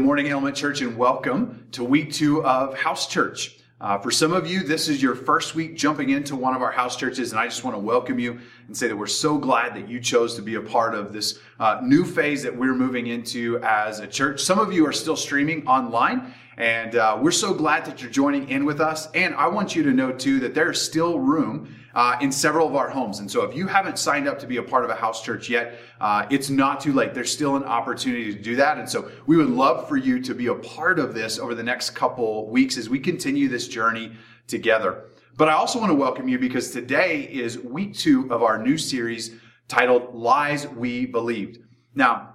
Good morning, Element Church, and welcome to week two of House Church. Uh, for some of you, this is your first week jumping into one of our house churches, and I just want to welcome you and say that we're so glad that you chose to be a part of this uh, new phase that we're moving into as a church. Some of you are still streaming online, and uh, we're so glad that you're joining in with us. And I want you to know, too, that there's still room uh, in several of our homes. And so if you haven't signed up to be a part of a house church yet, uh, it's not too late. There's still an opportunity to do that. And so we would love for you to be a part of this over the next couple weeks as we continue this journey together. But I also want to welcome you because today is week two of our new series titled Lies We Believed. Now,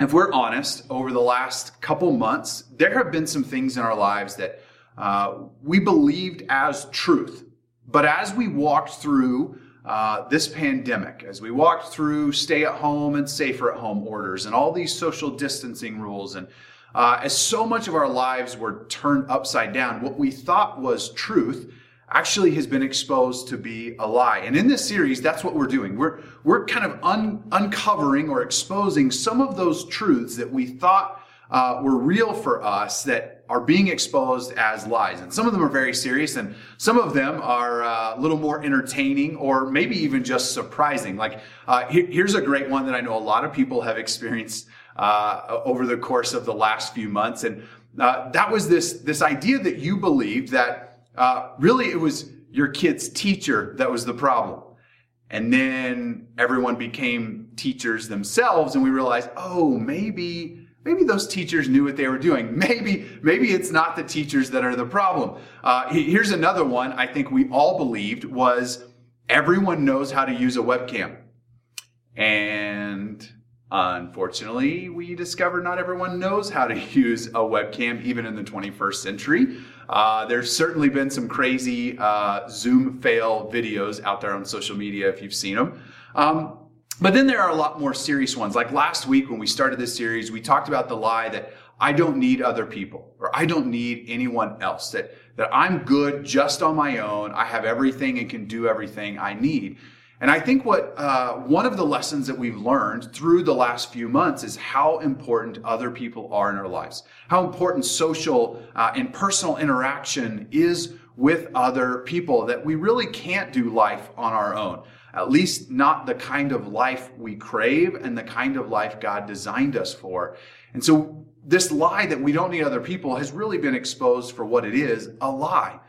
if we're honest, over the last couple months, there have been some things in our lives that uh, we believed as truth but as we walked through uh, this pandemic, as we walked through stay at home and safer at home orders and all these social distancing rules, and uh, as so much of our lives were turned upside down, what we thought was truth actually has been exposed to be a lie. And in this series, that's what we're doing. We're, we're kind of un- uncovering or exposing some of those truths that we thought uh, were real for us that are being exposed as lies. And some of them are very serious, and some of them are uh, a little more entertaining or maybe even just surprising. Like, uh, here's a great one that I know a lot of people have experienced uh, over the course of the last few months. And uh, that was this, this idea that you believed that uh, really it was your kid's teacher that was the problem. And then everyone became teachers themselves, and we realized, oh, maybe maybe those teachers knew what they were doing. Maybe, maybe it's not the teachers that are the problem. Uh, here's another one I think we all believed was everyone knows how to use a webcam. And unfortunately, we discovered not everyone knows how to use a webcam, even in the 21st century. Uh, there's certainly been some crazy uh, Zoom fail videos out there on social media if you've seen them. Um, but then there are a lot more serious ones. Like last week when we started this series, we talked about the lie that I don't need other people or I don't need anyone else, that, that I'm good just on my own. I have everything and can do everything I need. And I think what uh, one of the lessons that we've learned through the last few months is how important other people are in our lives, how important social uh, and personal interaction is with other people, that we really can't do life on our own at least not the kind of life we crave and the kind of life God designed us for. And so this lie that we don't need other people has really been exposed for what it is, a lie.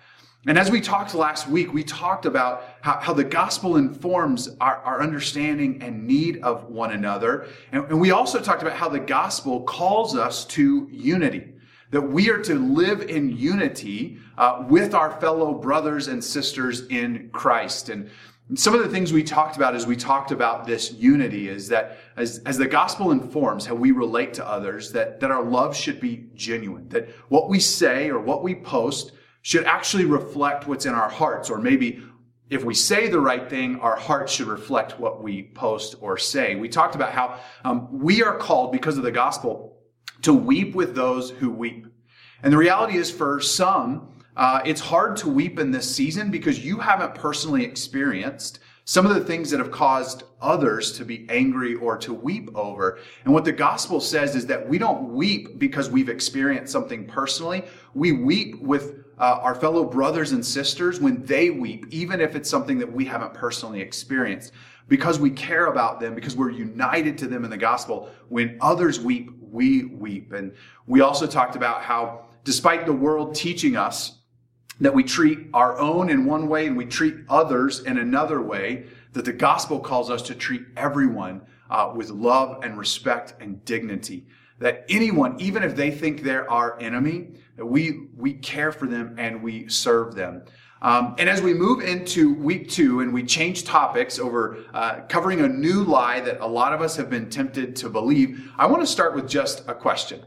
And as we talked last week, we talked about how, how the gospel informs our, our, understanding and need of one another. And, and we also talked about how the gospel calls us to unity that we are to live in unity uh, with our fellow brothers and sisters in Christ. And some of the things we talked about as we talked about this unity is that as, as the gospel informs how we relate to others, that, that our love should be genuine, that what we say or what we post should actually reflect what's in our hearts, or maybe if we say the right thing, our hearts should reflect what we post or say. We talked about how um, we are called because of the gospel to weep with those who weep. And the reality is for some, uh, it's hard to weep in this season because you haven't personally experienced some of the things that have caused others to be angry or to weep over. And what the gospel says is that we don't weep because we've experienced something personally. We weep with uh, our fellow brothers and sisters when they weep, even if it's something that we haven't personally experienced. Because we care about them, because we're united to them in the gospel. When others weep, we weep. And we also talked about how, despite the world teaching us that we treat our own in one way and we treat others in another way, that the gospel calls us to treat everyone uh, with love and respect and dignity. That anyone, even if they think they're our enemy, that we, we care for them and we serve them. Um, and as we move into week two and we change topics over uh, covering a new lie that a lot of us have been tempted to believe, I want to start with just a question.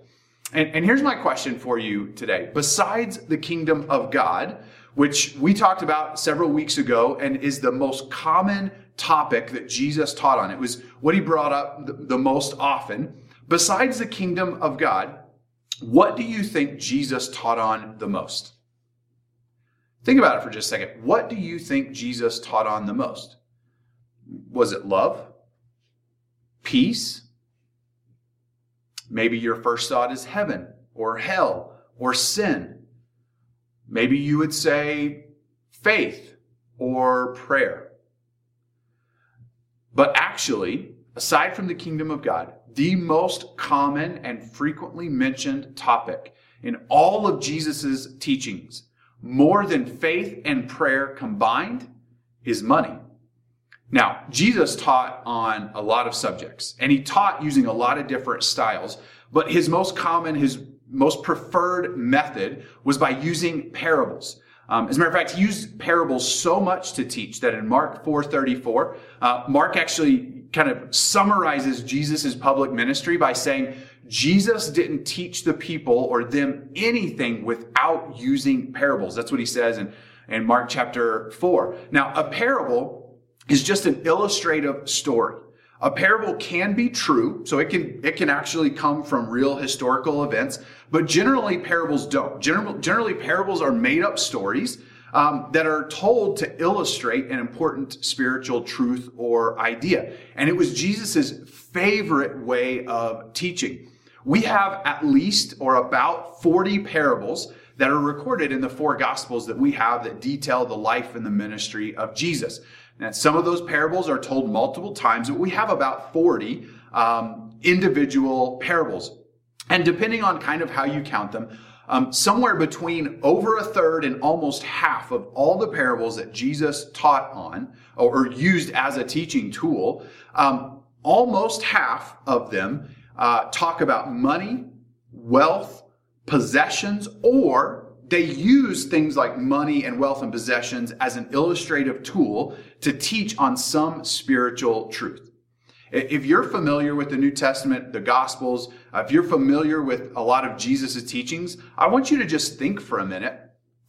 And, and here's my question for you today. Besides the kingdom of God, which we talked about several weeks ago and is the most common topic that Jesus taught on, it was what he brought up the, the most often. Besides the kingdom of God, what do you think Jesus taught on the most? Think about it for just a second. What do you think Jesus taught on the most? Was it love? Peace? Maybe your first thought is heaven or hell or sin. Maybe you would say faith or prayer. But actually, aside from the kingdom of God, the most common and frequently mentioned topic in all of Jesus' teachings, more than faith and prayer combined, is money. Now, Jesus taught on a lot of subjects, and he taught using a lot of different styles, but his most common, his most preferred method was by using parables. Um, as a matter of fact, he used parables so much to teach that in Mark 4:34, uh, Mark actually kind of summarizes Jesus' public ministry by saying Jesus didn't teach the people or them anything without using parables. That's what he says in, in Mark chapter 4. Now, a parable is just an illustrative story. A parable can be true, so it can it can actually come from real historical events, but generally parables don't. Generally, generally parables are made up stories um, that are told to illustrate an important spiritual truth or idea. And it was Jesus' favorite way of teaching. We have at least or about 40 parables that are recorded in the four gospels that we have that detail the life and the ministry of Jesus. And some of those parables are told multiple times, but we have about 40 um, individual parables. And depending on kind of how you count them, um, somewhere between over a third and almost half of all the parables that Jesus taught on or, used as a teaching tool, um, almost half of them uh, talk about money, wealth, possessions, or they use things like money and wealth and possessions as an illustrative tool to teach on some spiritual truth. If you're familiar with the New Testament, the Gospels, uh, if you're familiar with a lot of Jesus' teachings, I want you to just think for a minute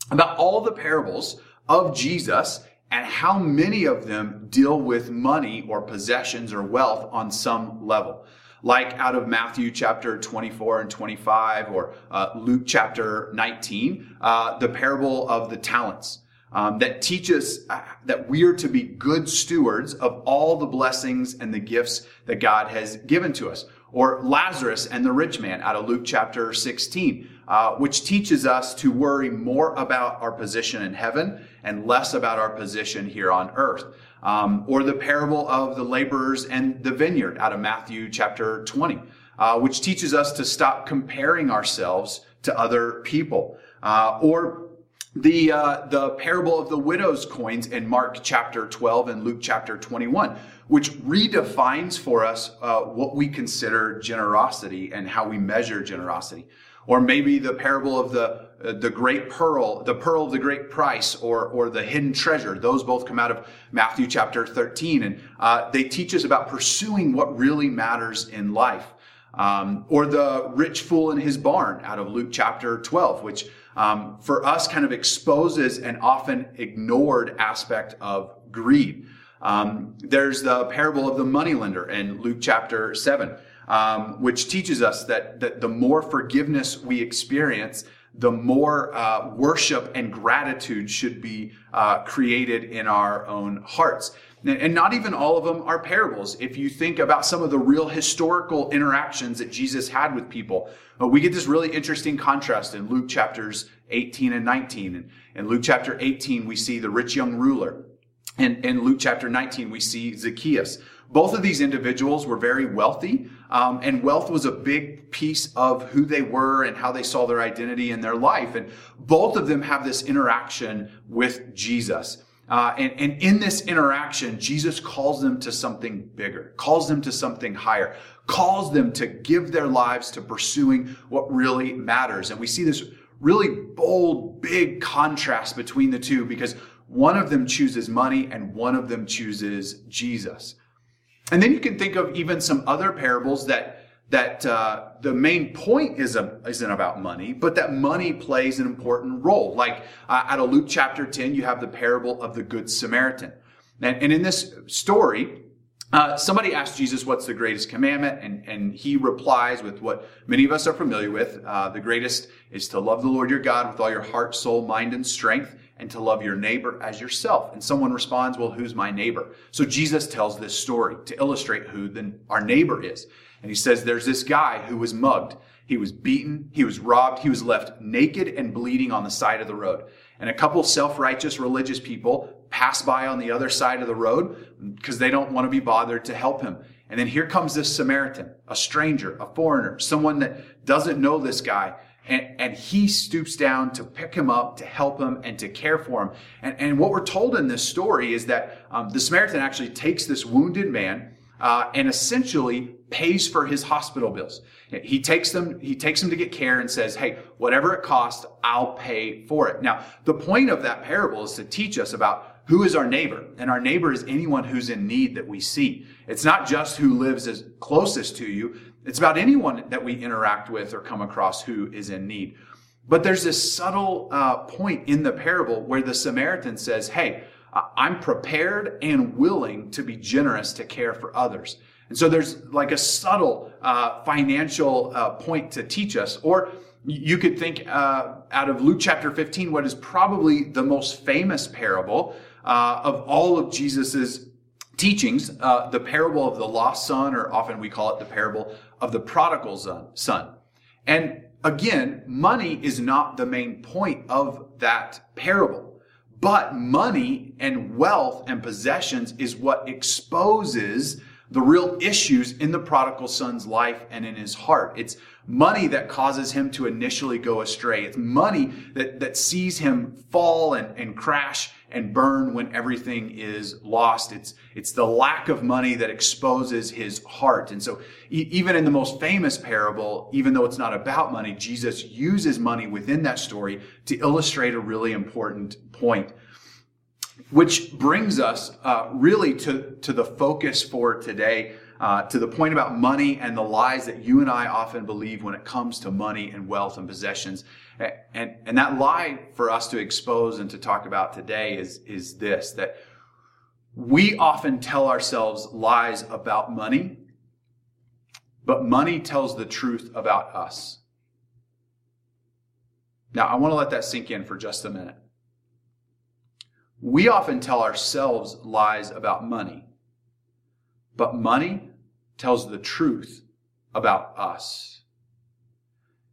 about all the parables of Jesus and how many of them deal with money or possessions or wealth on some level like out of Matthew chapter 24 and 25 or uh, Luke chapter 19, uh, the parable of the talents. Um, that teaches uh, that we are to be good stewards of all the blessings and the gifts that God has given to us. Or Lazarus and the rich man out of Luke chapter 16, uh, which teaches us to worry more about our position in heaven and less about our position here on earth. Um, or the parable of the laborers and the vineyard out of Matthew chapter 20, uh, which teaches us to stop comparing ourselves to other people. Uh, or the, uh, the parable of the widow's coins in Mark chapter 12 and Luke chapter 21, which redefines for us uh, what we consider generosity and how we measure generosity. Or maybe the parable of the uh, the great pearl, the pearl of the great price, or, or the hidden treasure. Those both come out of Matthew chapter 13. And uh, they teach us about pursuing what really matters in life. Um, or the rich fool in his barn out of Luke chapter 12, which um, for us kind of exposes an often ignored aspect of greed. Um, there's the parable of the moneylender in Luke chapter 7, um, which teaches us that, that the more forgiveness we experience, the more uh, worship and gratitude should be uh, created in our own hearts. And not even all of them are parables. If you think about some of the real historical interactions that Jesus had with people, uh, we get this really interesting contrast in Luke chapters 18 and 19. In Luke chapter 18, we see the rich young ruler. And in Luke chapter 19, we see Zacchaeus. Both of these individuals were very wealthy, um, and wealth was a big piece of who they were and how they saw their identity in their life. And both of them have this interaction with Jesus. Uh, and, and in this interaction, Jesus calls them to something bigger, calls them to something higher, calls them to give their lives to pursuing what really matters. And we see this really bold, big contrast between the two because one of them chooses money and one of them chooses Jesus. And then you can think of even some other parables that that uh, the main point is a, isn't about money, but that money plays an important role. Like uh, out of Luke chapter 10, you have the parable of the Good Samaritan. And, and in this story, uh, somebody asked Jesus, What's the greatest commandment? And, and he replies with what many of us are familiar with. Uh, the greatest is to love the Lord your God with all your heart, soul, mind, and strength and to love your neighbor as yourself. And someone responds, Well, who's my neighbor? So Jesus tells this story to illustrate who the, our neighbor is. And he says, There's this guy who was mugged. He was beaten, he was robbed, he was left naked and bleeding on the side of the road. And a couple self righteous religious people pass by on the other side of the road because they don't want to be bothered to help him. And then here comes this Samaritan, a stranger, a foreigner, someone that doesn't know this guy. And, and, he stoops down to pick him up, to help him, and to care for him. And, and what we're told in this story is that um, the Samaritan actually takes this wounded man uh, and essentially pays for his hospital bills. He takes them, he takes them to get care and says, Hey, whatever it costs, I'll pay for it. Now, the point of that parable is to teach us about who is our neighbor? And our neighbor is anyone who's in need that we see. It's not just who lives as closest to you. It's about anyone that we interact with or come across who is in need. But there's this subtle uh, point in the parable where the Samaritan says, Hey, I'm prepared and willing to be generous to care for others. And so there's like a subtle uh, financial uh, point to teach us. Or you could think uh, out of Luke chapter 15, what is probably the most famous parable uh, of all of Jesus's teachings, uh, the parable of the lost son, or often we call it the parable of the prodigal son. And again, money is not the main point of that parable. But money and wealth and possessions is what exposes the real issues in the prodigal son's life and in his heart. It's money that causes him to initially go astray. It's money that, that sees him fall and, and crash and burn when everything is lost. It's, it's the lack of money that exposes his heart. And so e- even in the most famous parable, even though it's not about money, Jesus uses money within that story to illustrate a really important point. Which brings us uh, really to, to the focus for today, uh, to the point about money and the lies that you and I often believe when it comes to money and wealth and possessions. And, and that lie for us to expose and to talk about today is, is this, that we often tell ourselves lies about money, but money tells the truth about us. Now, I want to let that sink in for just a minute. We often tell ourselves lies about money, but money tells the truth about us.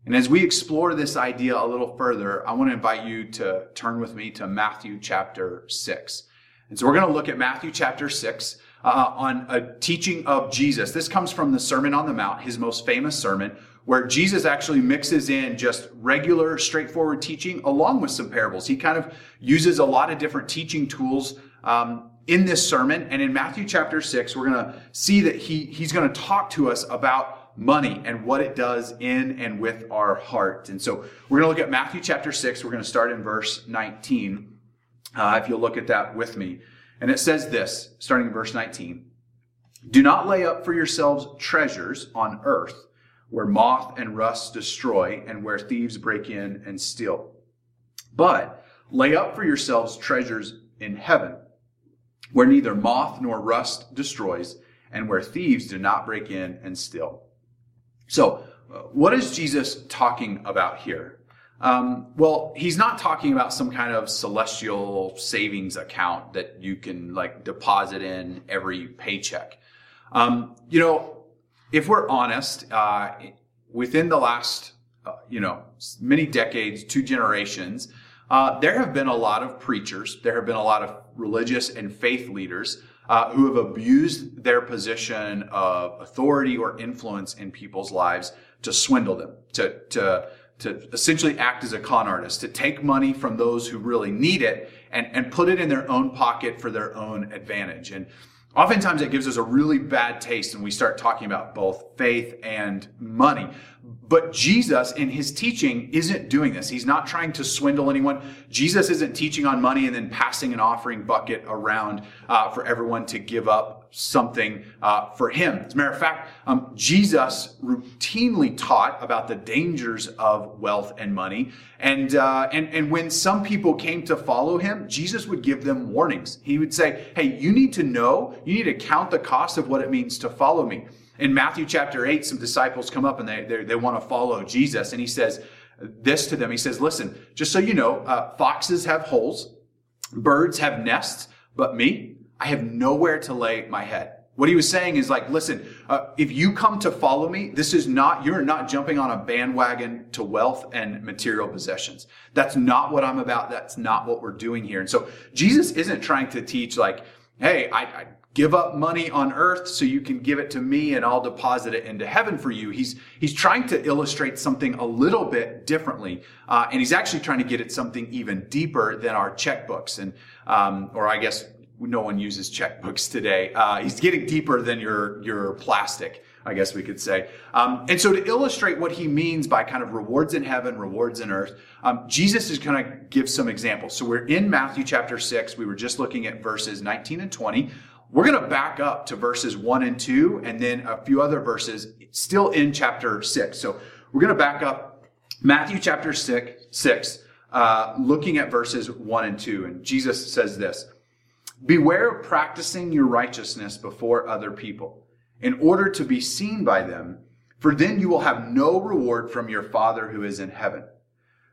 And as we explore this idea a little further, I want to invite you to turn with me to Matthew chapter 6. And so we're going to look at Matthew chapter 6 uh, on a teaching of Jesus. This comes from the Sermon on the Mount, his most famous sermon, where Jesus actually mixes in just regular, straightforward teaching along with some parables. He kind of uses a lot of different teaching tools um, in this sermon. And in Matthew chapter 6, we're going to see that he, he's going to talk to us about money and what it does in and with our heart. And so we're going to look at Matthew chapter 6. We're going to start in verse 19. Uh, if you'll look at that with me. And it says this, starting in verse 19 Do not lay up for yourselves treasures on earth where moth and rust destroy and where thieves break in and steal. But lay up for yourselves treasures in heaven, where neither moth nor rust destroys and where thieves do not break in and steal. So, uh, what is Jesus talking about here? Um, well, he's not talking about some kind of celestial savings account that you can like deposit in every paycheck. Um, you know, if we're honest, uh, within the last, uh, you know, many decades, two generations, uh, there have been a lot of preachers, there have been a lot of religious and faith leaders uh, who have abused their position of authority or influence in people's lives to swindle them, to, to, to essentially act as a con artist, to take money from those who really need it and, and put it in their own pocket for their own advantage. And Oftentimes, it gives us a really bad taste when we start talking about both faith and money. But Jesus, in his teaching, isn't doing this. He's not trying to swindle anyone. Jesus isn't teaching on money and then passing an offering bucket around uh, for everyone to give up something uh, for him. As a matter of fact, um, Jesus routinely taught about the dangers of wealth and money. And, uh, and, and when some people came to follow him, Jesus would give them warnings. He would say, Hey, you need to know, you need to count the cost of what it means to follow me. In Matthew chapter 8, some disciples come up and they, they, want to follow Jesus. And he says this to them. He says, Listen, just so you know, uh, foxes have holes Birds have nests, but me, I have nowhere to lay my head. What he was saying is like, listen, uh, if you come to follow me, this is not, you're not jumping on a bandwagon to wealth and material possessions. That's not what I'm about. That's not what we're doing here. And so Jesus isn't trying to teach like, hey, I, I give up money on earth so you can give it to me and I'll deposit it into heaven for you. He's, he's trying to illustrate something a little bit differently. Uh, and he's actually trying to get at something even deeper than our checkbooks and, um, or I guess no one uses checkbooks today. Uh, he's getting deeper than your your plastic, I guess we could say. Um, and so to illustrate what he means by kind of rewards in heaven, rewards in earth, um, Jesus is going to give some examples. So we're in Matthew chapter six. We were just looking at verses 19 and 20. We're going to back up to verses one and two, and then a few other verses still in chapter six. So we're going to back up Matthew chapter six, six, uh, looking at verses one and two, and Jesus says this. Beware of practicing your righteousness before other people in order to be seen by them, for then you will have no reward from your Father who is in heaven.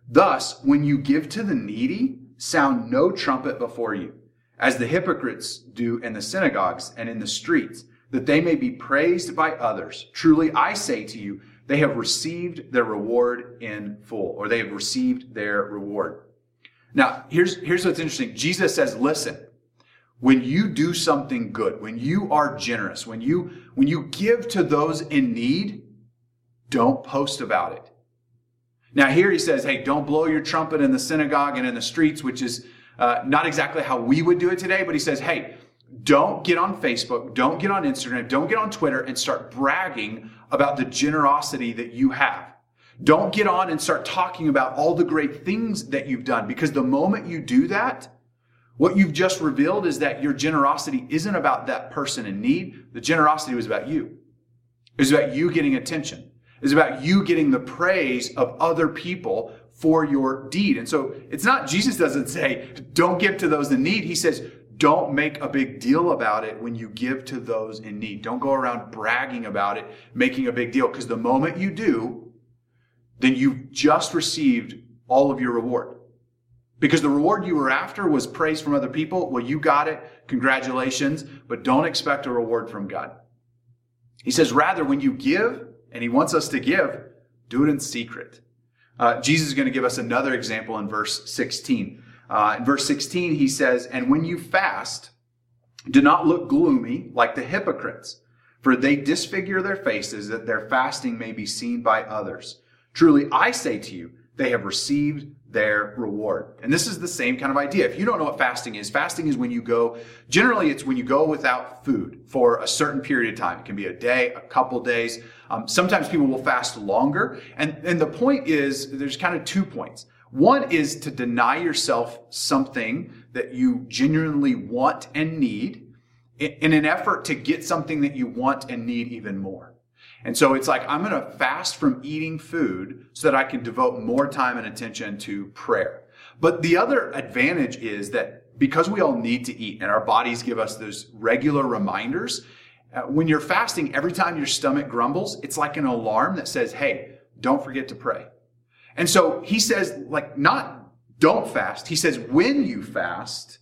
Thus, when you give to the needy, sound no trumpet before you, as the hypocrites do in the synagogues and in the streets, that they may be praised by others. Truly, I say to you, they have received their reward in full, or they have received their reward. Now, here's, here's what's interesting. Jesus says, listen, when you do something good, when you are generous, when you, when you give to those in need, don't post about it. Now, here he says, hey, don't blow your trumpet in the synagogue and in the streets, which is uh, not exactly how we would do it today, but he says, hey, don't get on Facebook, don't get on Instagram, don't get on Twitter and start bragging about the generosity that you have. Don't get on and start talking about all the great things that you've done because the moment you do that, what you've just revealed is that your generosity isn't about that person in need. The generosity was about you. It was about you getting attention. It was about you getting the praise of other people for your deed. And so it's not, Jesus doesn't say, don't give to those in need. He says, don't make a big deal about it when you give to those in need. Don't go around bragging about it, making a big deal. Because the moment you do, then you've just received all of your reward. Because the reward you were after was praise from other people. Well, you got it. Congratulations. But don't expect a reward from God. He says, rather, when you give, and he wants us to give, do it in secret. Uh, Jesus is going to give us another example in verse 16. Uh, in verse 16, he says, And when you fast, do not look gloomy like the hypocrites, for they disfigure their faces that their fasting may be seen by others. Truly, I say to you, they have received their reward. And this is the same kind of idea. If you don't know what fasting is, fasting is when you go, generally it's when you go without food for a certain period of time. It can be a day, a couple days. Um, sometimes people will fast longer. And, and the point is, there's kind of two points. One is to deny yourself something that you genuinely want and need in an effort to get something that you want and need even more. And so it's like, I'm going to fast from eating food so that I can devote more time and attention to prayer. But the other advantage is that because we all need to eat and our bodies give us those regular reminders, uh, when you're fasting, every time your stomach grumbles, it's like an alarm that says, hey, don't forget to pray. And so he says, like, not don't fast. He says, when you fast,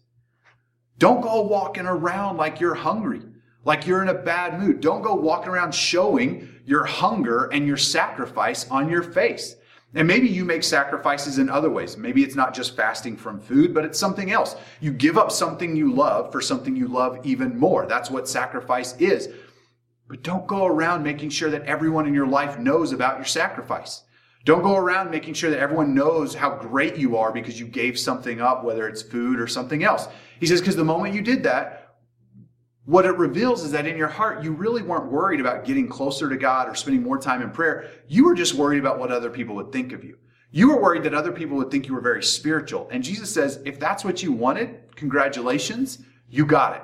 don't go walking around like you're hungry like you're in a bad mood. Don't go walking around showing your hunger and your sacrifice on your face. And maybe you make sacrifices in other ways. Maybe it's not just fasting from food, but it's something else. You give up something you love for something you love even more. That's what sacrifice is. But don't go around making sure that everyone in your life knows about your sacrifice. Don't go around making sure that everyone knows how great you are because you gave something up, whether it's food or something else. He says, because the moment you did that, what it reveals is that in your heart, you really weren't worried about getting closer to God or spending more time in prayer. You were just worried about what other people would think of you. You were worried that other people would think you were very spiritual. And Jesus says, if that's what you wanted, congratulations, you got it.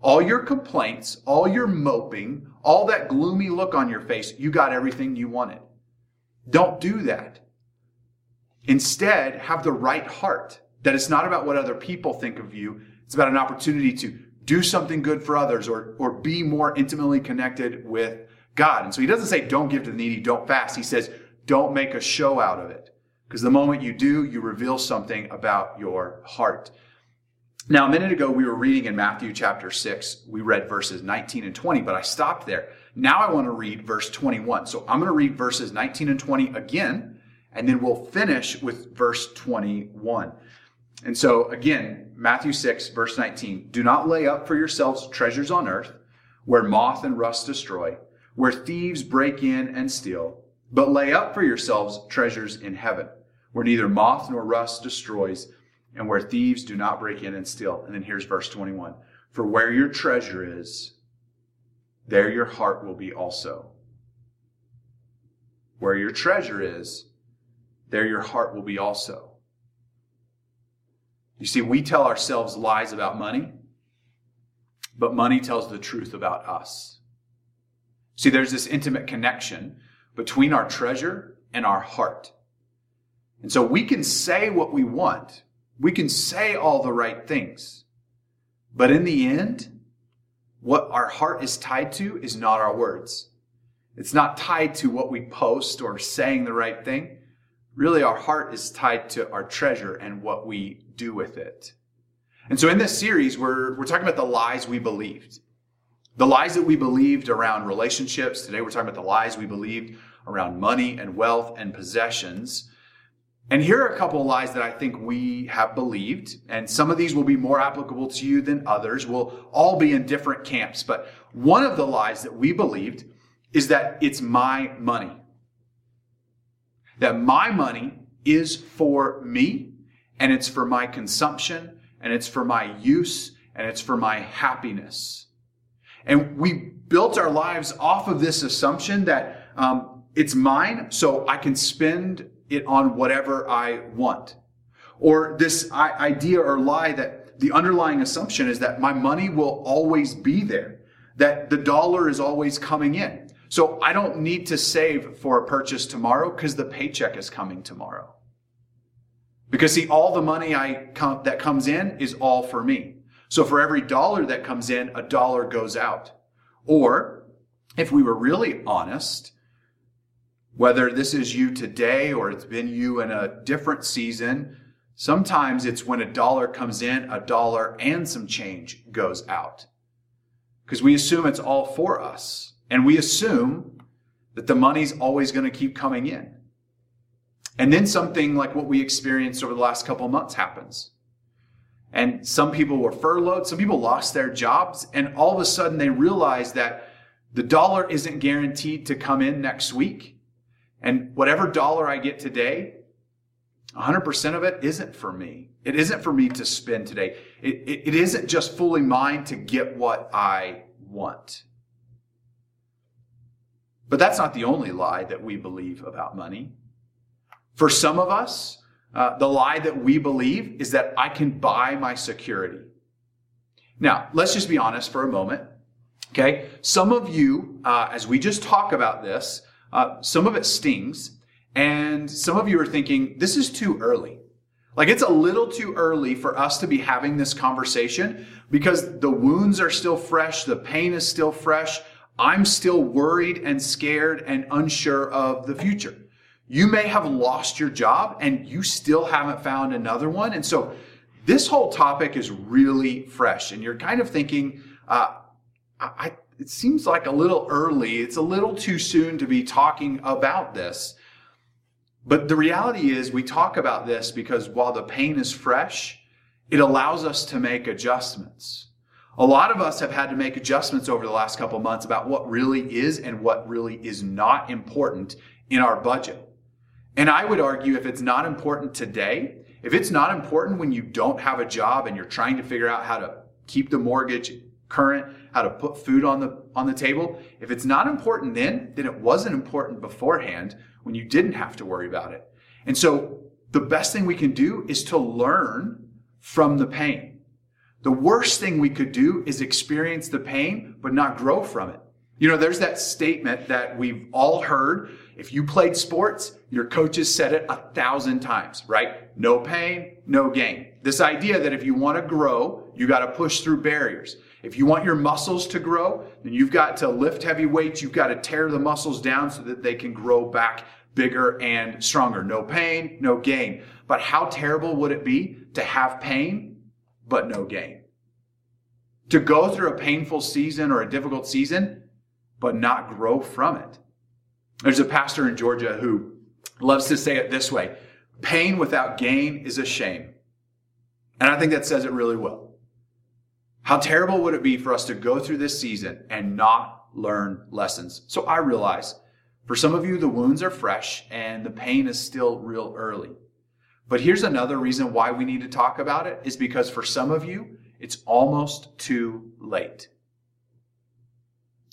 All your complaints, all your moping, all that gloomy look on your face, you got everything you wanted. Don't do that. Instead, have the right heart that it's not about what other people think of you. It's about an opportunity to do something good for others or, or be more intimately connected with God. And so he doesn't say don't give to the needy, don't fast. He says don't make a show out of it. Because the moment you do, you reveal something about your heart. Now, a minute ago, we were reading in Matthew chapter 6. We read verses 19 and 20, but I stopped there. Now I want to read verse 21. So I'm going to read verses 19 and 20 again, and then we'll finish with verse 21. And so, again, Matthew 6, verse 19 Do not lay up for yourselves treasures on earth, where moth and rust destroy, where thieves break in and steal, but lay up for yourselves treasures in heaven, where neither moth nor rust destroys and where thieves do not break in and steal. And then here's verse 21 For where your treasure is, there your heart will be also. Where your treasure is, there your heart will be also. You see, we tell ourselves lies about money, but money tells the truth about us. See, there's this intimate connection between our treasure and our heart. And so we can say what we want we can say all the right things. But in the end, what our heart is tied to is not our words. It's not tied to what we post or saying the right thing. Really, our heart is tied to our treasure and what we do with it. And so in this series, we're, we're talking about the lies we believed. The lies that we believed around relationships. Today, we're talking about the lies we believed around money and wealth and possessions. And here are a couple of lies that I think we have believed, and some of these will be more applicable to you than others. We'll all be in different camps, but one of the lies that we believed is that it's my money. That my money is for me, and it's for my consumption, and it's for my use, and it's for my happiness. And we built our lives off of this assumption that um, it's mine, so I can spend it on whatever I want. Or this idea or lie that the underlying assumption is that my money will always be there, that the dollar is always coming in. So I don't need to save for a purchase tomorrow because the paycheck is coming tomorrow. Because see, all the money I come, that comes in is all for me. So for every dollar that comes in, a dollar goes out. Or if we were really honest, whether this is you today or it's been you in a different season, sometimes it's when a dollar comes in, a dollar and some change goes out. Because we assume it's all for us. And we assume that the money's always going to keep coming in. And then something like what we experienced over the last couple months happens. And some people were furloughed, some people lost their jobs, and all of a sudden they realize that the dollar isn't guaranteed to come in next week. And whatever dollar I get today, 100% of it isn't for me. It isn't for me to spend today. It, it, it isn't just fully mine to get what I want. But that's not the only lie that we believe about money. For some of us, uh, the lie that we believe is that I can buy my security. Now, let's just be honest for a moment. Okay. Some of you, uh, as we just talk about this, uh, some of it stings, and some of you are thinking, this is too early. Like it's a little too early for us to be having this conversation because the wounds are still fresh, the pain is still fresh. I'm still worried and scared and unsure of the future. You may have lost your job and you still haven't found another one. And so this whole topic is really fresh. And you're kind of thinking, uh, I, it seems like a little early. It's a little too soon to be talking about this. But the reality is, we talk about this because while the pain is fresh, it allows us to make adjustments. A lot of us have had to make adjustments over the last couple months about what really is and what really is not important in our budget. And I would argue if it's not important today, if it's not important when you don't have a job and you're trying to figure out how to keep the mortgage current, how to put food on the on the table. If it's not important then, then it wasn't important beforehand when you didn't have to worry about it. And so the best thing we can do is to learn from the pain. The worst thing we could do is experience the pain but not grow from it. You know, there's that statement that we've all heard. If you played sports, your coaches said it a thousand times, right? No pain, no gain. This idea that if you want to grow, you got to push through barriers. If you want your muscles to grow, then you've got to lift heavy weights. You've got to tear the muscles down so that they can grow back bigger and stronger. No pain, no gain. But how terrible would it be to have pain, but no gain. To go through a painful season or a difficult season, but not grow from it. There's a pastor in Georgia who loves to say it this way pain without gain is a shame. And I think that says it really well. How terrible would it be for us to go through this season and not learn lessons? So I realize for some of you, the wounds are fresh and the pain is still real early. But here's another reason why we need to talk about it is because for some of you, it's almost too late.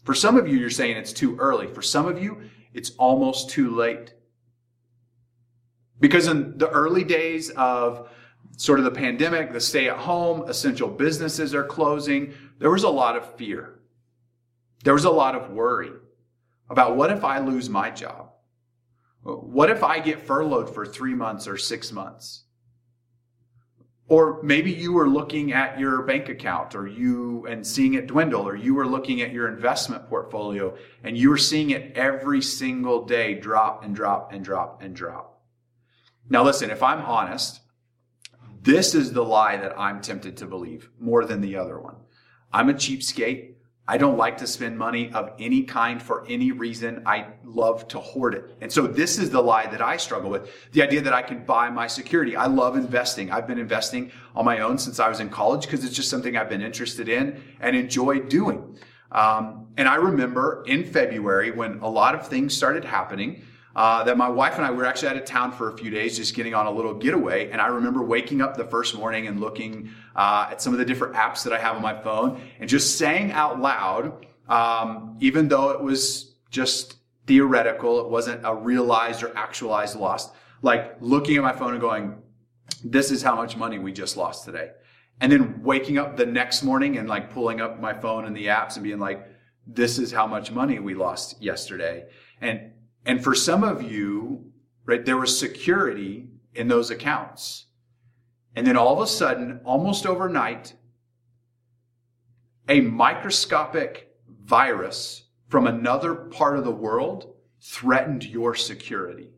For some of you, you're saying it's too early. For some of you, it's almost too late. Because in the early days of sort of the pandemic, the stay at home, essential businesses are closing, there was a lot of fear. There was a lot of worry about what if I lose my job? What if I get furloughed for three months or six months? Or maybe you were looking at your bank account or you and seeing it dwindle, or you were looking at your investment portfolio and you were seeing it every single day drop and drop and drop and drop. Now, listen, if I'm honest, this is the lie that I'm tempted to believe more than the other one. I'm a cheapskate. I don't like to spend money of any kind for any reason. I love to hoard it. And so this is the lie that I struggle with. The idea that I can buy my security. I love investing. I've been investing on my own since I was in college because it's just something I've been interested in and enjoy doing. Um, and I remember in February when a lot of things started happening, uh, that my wife and I were actually out of town for a few days, just getting on a little getaway. And I remember waking up the first morning and looking uh, at some of the different apps that I have on my phone and just saying out loud, um, even though it was just theoretical, it wasn't a realized or actualized loss, like looking at my phone and going, this is how much money we just lost today. And then waking up the next morning and like pulling up my phone and the apps and being like, this is how much money we lost yesterday. And and for some of you, right, there was security in those accounts. And then all of a sudden, almost overnight, a microscopic virus from another part of the world threatened your security.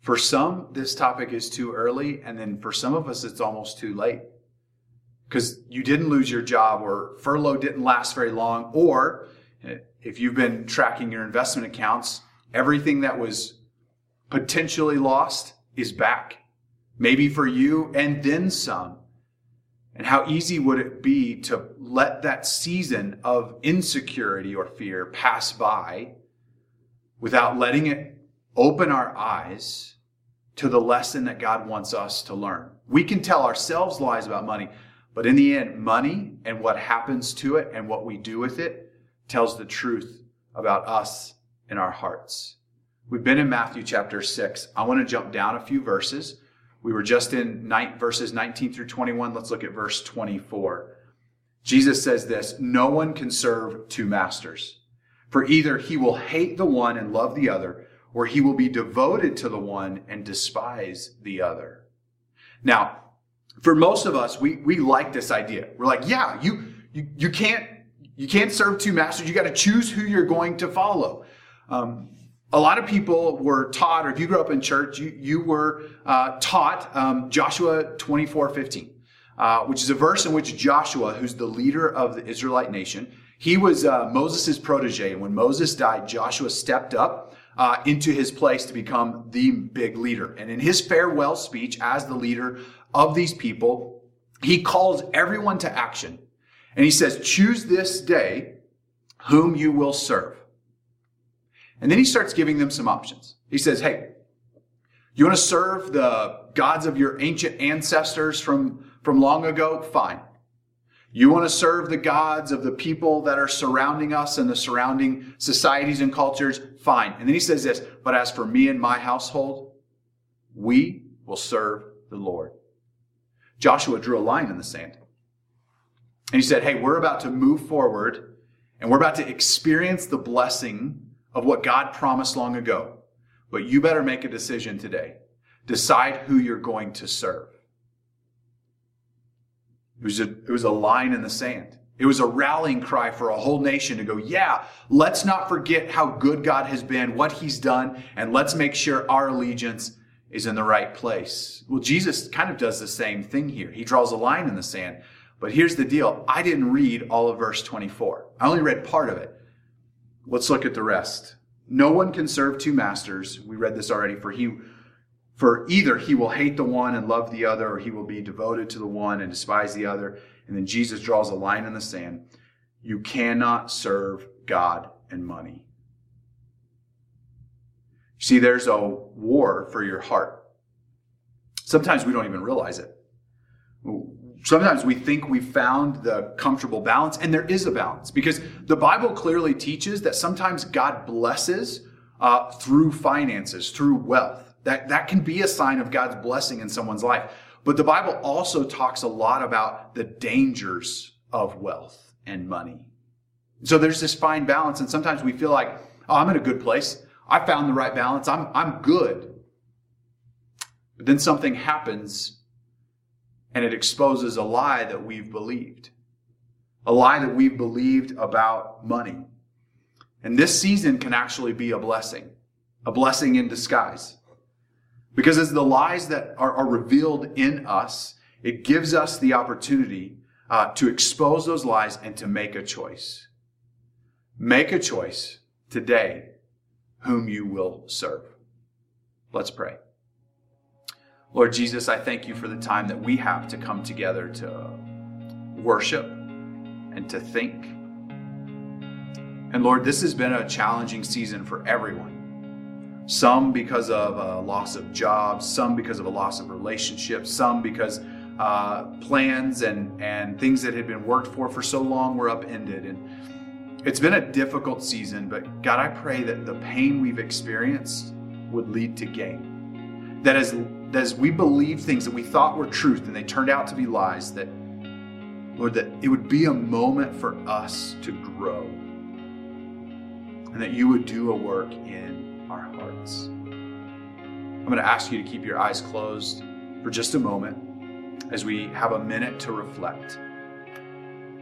For some, this topic is too early, and then for some of us, it's almost too late. Because you didn't lose your job, or furlough didn't last very long, or eh, if you've been tracking your investment accounts, Everything that was potentially lost is back. Maybe for you and then some. And how easy would it be to let that season of insecurity or fear pass by without letting it open our eyes to the lesson that God wants us to learn? We can tell ourselves lies about money, but in the end, money and what happens to it and what we do with it tells the truth about us in our hearts. We've been in Matthew chapter 6. I want to jump down a few verses. We were just in night, verses 19 through 21. Let's look at verse 24. Jesus says this No one can serve two masters, for either he will hate the one and love the other, or he will be devoted to the one and despise the other. Now, for most of us, we, we like this idea. We're like, yeah, you, you, you can't, you can't serve two masters. You got to choose who you're going to follow. Um, a lot of people were taught, or if you grew up in church, you, you were uh, taught um, Joshua 24 15, uh, which is a verse in which Joshua, who's the leader of the Israelite nation, he was uh, Moses' protege. And when Moses died, Joshua stepped up uh, into his place to become the big leader. And in his farewell speech as the leader of these people, he calls everyone to action. And he says, Choose this day whom you will serve. And then he starts giving them some options. He says, Hey, you want to serve the gods of your ancient ancestors from, from long ago? Fine. You want to serve the gods of the people that are surrounding us and the surrounding societies and cultures? Fine. And then he says this, but as for me and my household, we will serve the Lord. Joshua drew a line in the sand. And he said, Hey, we're about to move forward and we're about to experience the blessing of what God promised long ago. But you better make a decision today. Decide who you're going to serve. It was, a, it was a line in the sand. It was a rallying cry for a whole nation to go, yeah, let's not forget how good God has been, what he's done, and let's make sure our allegiance is in the right place. Well, Jesus kind of does the same thing here. He draws a line in the sand. But here's the deal I didn't read all of verse 24, I only read part of it. Let's look at the rest. No one can serve two masters. We read this already. For he, for either he will hate the one and love the other, or he will be devoted to the one and despise the other. And then Jesus draws a line in the sand. You cannot serve God and money. See, there's a war for your heart. Sometimes we don't even realize it. Sometimes we think we found the comfortable balance, and there is a balance because the Bible clearly teaches that sometimes God blesses uh, through finances, through wealth. That, that can be a sign of God's blessing in someone's life. But the Bible also talks a lot about the dangers of wealth and money. So there's this fine balance, and sometimes we feel like, oh, I'm in a good place. I found the right balance. I'm, I'm good. But then something happens and it exposes a lie that we've believed. A lie that we've believed about money. And this season can actually be a blessing, a blessing in disguise. Because as the lies that are, are revealed in us, it gives us the opportunity uh, to expose those lies and to make a choice. Make a choice today whom you will serve. Let's pray. Lord Jesus, I thank you for the time that we have to come together to worship and to think. And Lord, this has been a challenging season for everyone. Some because of a loss of jobs, some because of a loss of relationships, some because uh, plans and, and things that had been worked for for so long were upended. And it's been a difficult season, but God, I pray that the pain we've experienced would lead to gain. That as, as we believe things that we thought were truth and they turned out to be lies, that, Lord, that it would be a moment for us to grow and that you would do a work in our hearts. I'm going to ask you to keep your eyes closed for just a moment as we have a minute to reflect.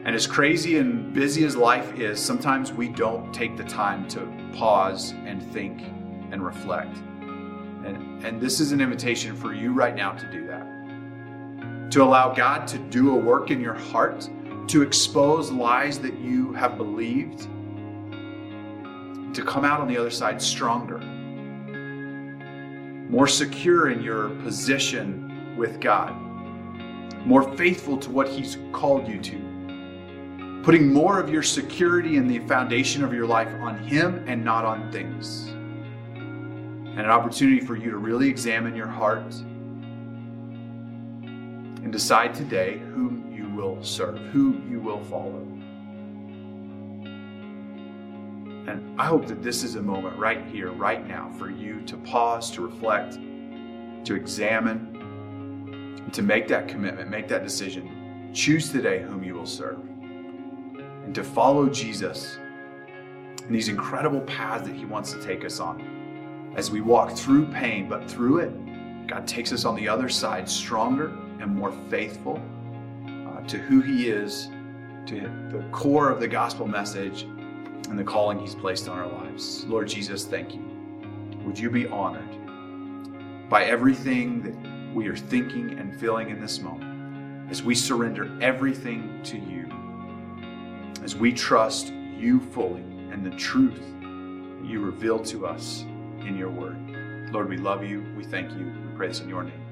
And as crazy and busy as life is, sometimes we don't take the time to pause and think and reflect. And, and this is an invitation for you right now to do that. To allow God to do a work in your heart, to expose lies that you have believed, to come out on the other side stronger, more secure in your position with God, more faithful to what He's called you to putting more of your security and the foundation of your life on Him and not on things. And an opportunity for you to really examine your heart and decide today whom you will serve, who you will follow. And I hope that this is a moment right here, right now, for you to pause, to reflect, to examine, to make that commitment, make that decision. Choose today whom you will serve and to follow Jesus and these incredible paths that He wants to take us on. As we walk through pain, but through it, God takes us on the other side stronger and more faithful uh, to who He is, to the core of the gospel message and the calling He's placed on our lives. Lord Jesus, thank you. Would you be honored by everything that we are thinking and feeling in this moment as we surrender everything to you? as we trust you fully and the truth that you reveal to us in your word. Lord, we love you. We thank you. We pray this in your name.